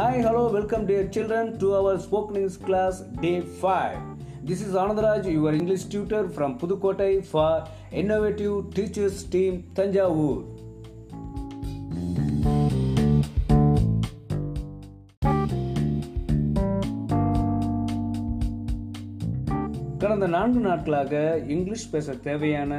Hi, hello, welcome dear children to our spoken English class day 5. This is Anandaraj, your English tutor from Pudukkottai for Innovative Teachers Team Tanjavur. கடந்த நான்கு நாட்களாக English பேச தேவையான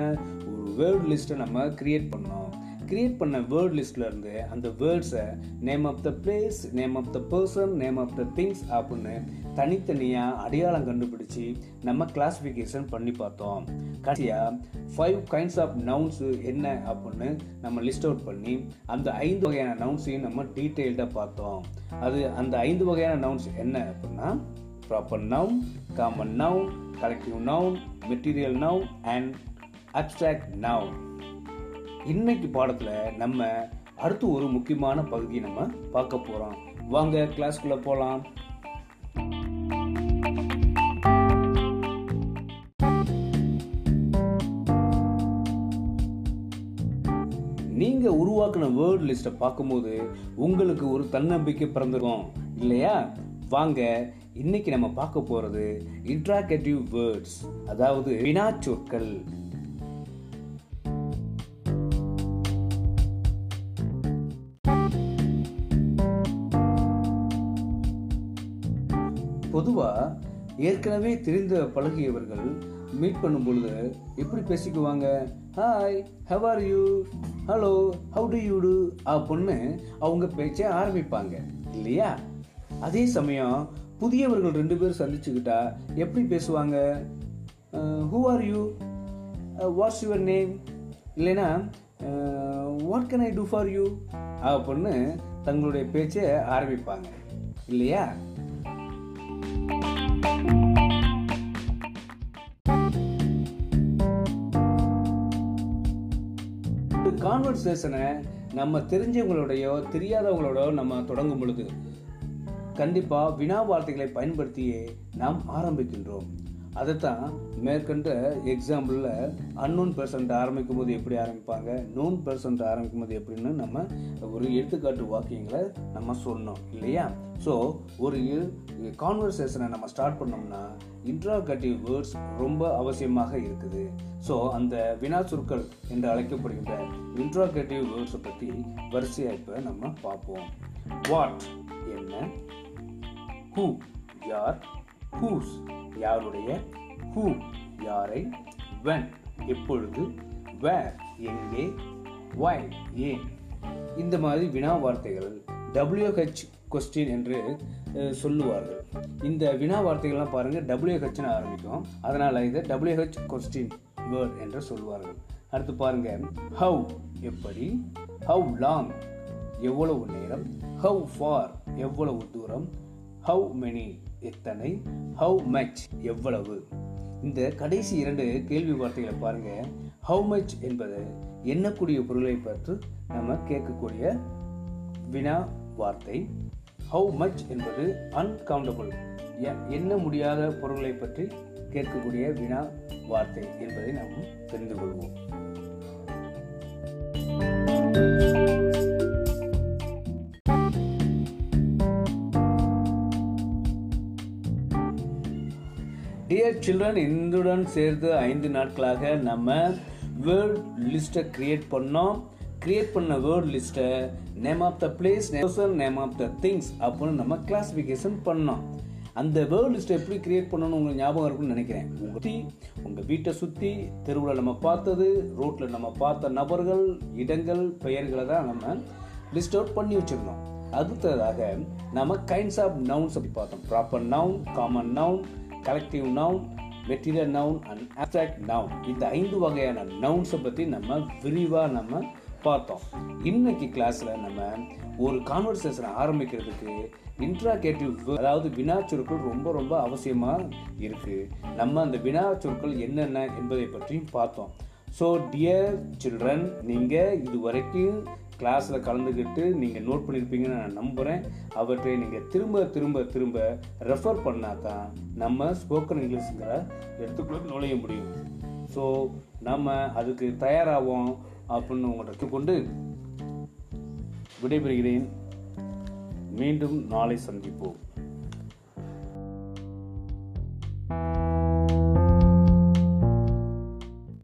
ஒரு word லிஸ்ட்டை நம்ம create பண்ணோம் கிரியேட் பண்ண வேர்ட் லிஸ்ட்ல இருந்து அந்த வேர்ட்ஸை name of the place name of the person name of the things அப்படின்னு தனித்தனியாக அடையாளம் கண்டுபிடிச்சு நம்ம கிளாஸிஃபிகேஷன் பண்ணி பார்த்தோம். கடைசியாக ஃபைவ் கைண்ட்ஸ் ஆஃப் நவுன்ஸ் என்ன அப்படின்னு நம்ம லிஸ்ட் அவுட் பண்ணி அந்த ஐந்து வகையான நவுன்ஸையும் நம்ம டீட்டெயில்டாக பார்த்தோம். அது அந்த ஐந்து வகையான நவுன்ஸ் என்ன அப்படின்னா proper noun common noun collective noun material noun and abstract noun இன்னைக்கு பாடத்தில் நம்ம அடுத்து ஒரு முக்கியமான பகுதியை நம்ம பார்க்க போகிறோம் வாங்க கிளாஸ்க்குள்ளே போகலாம் நீங்கள் உருவாக்கின வேர்ட் லிஸ்ட்டை பார்க்கும்போது உங்களுக்கு ஒரு தன்னம்பிக்கை பிறந்திருக்கும். இல்லையா? வாங்க இன்னைக்கு நம்ம பார்க்க போகிறது இன்ட்ராகேட்டிவ் வேர்ட்ஸ் அதாவது வினாச்சொற்கள். பொதுவாக ஏற்கனவே தெரிந்த பழகியவர்கள் மீட் பண்ணும் பொழுது எப்படி பேசிக்குவாங்க? Hi how are you hello how do you do அப்படின்னு அவங்க பேச்சை ஆரம்பிப்பாங்க. இல்லையா? அதே சமயம் புதியவர்கள் ரெண்டு பேரும் சந்திச்சுக்கிட்டா எப்படி பேசுவாங்க? Who are you what's your name இல்லைன்னா what can I do for you அப்படின்னு தங்களுடைய பேச்சை ஆரம்பிப்பாங்க. இல்லையா? கான்வர்சேஷனை நம்ம தெரிஞ்சவங்களோடையோ தெரியாதவங்களோட நம்ம தொடங்கும் பொழுது கண்டிப்பாக வினா வார்த்தைகளை பயன்படுத்தியே நாம் ஆரம்பிக்கின்றோம். அதைத்தான் மேற்கண்ட எக்ஸாம்பிளில் அன்னோன் பர்சன்ட் ஆரம்பிக்கும் போது எப்படி ஆரம்பிப்பாங்க? நோன் பர்சன்ட் ஆரம்பிக்கும் போது எப்படின்னு நம்ம ஒரு எடுத்துக்காட்டு வாக்கியங்களை நம்ம சொன்னோம் இல்லையா? ஸோ ஒரு கான்வர்சேஷனை நம்ம ஸ்டார்ட் பண்ணோம்னா இன்ட்ராகட்டிவ் வேர்ட்ஸ் ரொம்ப அவசியமாக இருக்குது. ஸோ அந்த வினா சொற்கள் என்று அழைக்கப்படுகின்ற இன்ட்ராகட்டிவ் வேர்ட்ஸை பற்றி வரிசையாக இப்போ நம்ம பார்ப்போம். வாட் என்ன? ஹூ யார்? ஹூஸ் யாருடைய ஹூ யாரை வென் எப்பொழுது வேர் எங்கே வை ஏன்? இந்த மாதிரி வினா வார்த்தைகள் டபிள்யூஹெச் கொஸ்டின் என்று சொல்லுவார்கள். இந்த வினா வார்த்தைகள்லாம் பாருங்கள் டபிள்யூஹெச்னு ஆரம்பிக்கும். அதனால் இதை டபிள்யூஹெச் கொஸ்டின் வேர்ட் என்று சொல்வார்கள் அடுத்து பாருங்கள் ஹவ் எப்படி ஹவ் லாங் எவ்வளவு நேரம் ஹவ் ஃபார் எவ்வளவு தூரம் ஹவ் மெனி எத்தனை? ஹவு மச் எவ்வளவு? இந்த கடைசி இரண்டு கேள்வி வார்த்தைகளை பாருங்க. ஹவு மச் என்பது எண்ணக்கூடிய பொருளை பற்றி நம்ம கேட்கக்கூடிய வினா வார்த்தை. ஹவு மச் என்பது அன்கவுண்டபுள் எண்ண முடியாத பொருளை பற்றி கேட்கக்கூடிய வினா வார்த்தை என்பதை நாம் தெரிந்து கொள்வோம். டியர் சில்ட்ரன் இந்துடன் சேர்ந்து ஐந்து நாட்களாக நம்ம வேர்ட் லிஸ்ட்டை கிரியேட் பண்ணோம். கிரியேட் பண்ண வேர்ட் லிஸ்ட்டை name of the place person name of the things அப்படின்னு நம்ம கிளாஸிஃபிகேஷன் பண்ணோம். அந்த வேர்ட் லிஸ்ட்டை எப்படி கிரியேட் பண்ணணும்னு உங்களுக்கு ஞாபகம் இருக்கும்னு நினைக்கிறேன். சுற்றி உங்கள் வீட்டை சுற்றி தெருவில் நம்ம பார்த்தது ரோட்டில் நம்ம பார்த்த நபர்கள் இடங்கள் பெயர்களை தான் நம்ம லிஸ்ட் அவுட் பண்ணி வச்சுருந்தோம். அடுத்ததாக நம்ம கைண்ட்ஸ் ஆஃப் நவுன்ஸ் அப்படி பார்த்தோம். Proper noun common noun collective noun material noun and abstract noun இந்த ஐந்து வகையான நவுன்ஸை பற்றி நம்ம விரிவாக நம்ம பார்த்தோம். இன்னைக்கு கிளாஸில் நம்ம ஒரு கான்வர்சேஷனை ஆரம்பிக்கிறதுக்கு இன்ட்ராகேட்டிவ் அதாவது வினா சொற்கள் ரொம்ப ரொம்ப அவசியமாக இருக்குது நம்ம அந்த வினா சொற்கள் என்னென்ன என்பதை பற்றியும் பார்த்தோம். ஸோ டியர் சில்ட்ரன் நீங்கள் இது வரைக்கும் கிளாஸில் கலந்துக்கிட்டு நீங்கள் நோட் பண்ணியிருப்பீங்கன்னு நான் நம்புகிறேன் அவற்றை நீங்கள் திரும்ப திரும்ப திரும்ப ரெஃபர் பண்ணால் தான் நம்ம ஸ்போக்கன் இங்கிலீஷுங்கிற இடத்துக்குள்ளே நுழைய முடியும். ஸோ நம்ம அதுக்கு தயாராகும் அப்படின்னு உங்கள்கிட்ட கொண்டு விடைபெறுகிறேன். மீண்டும் நாளை சந்திப்போம்.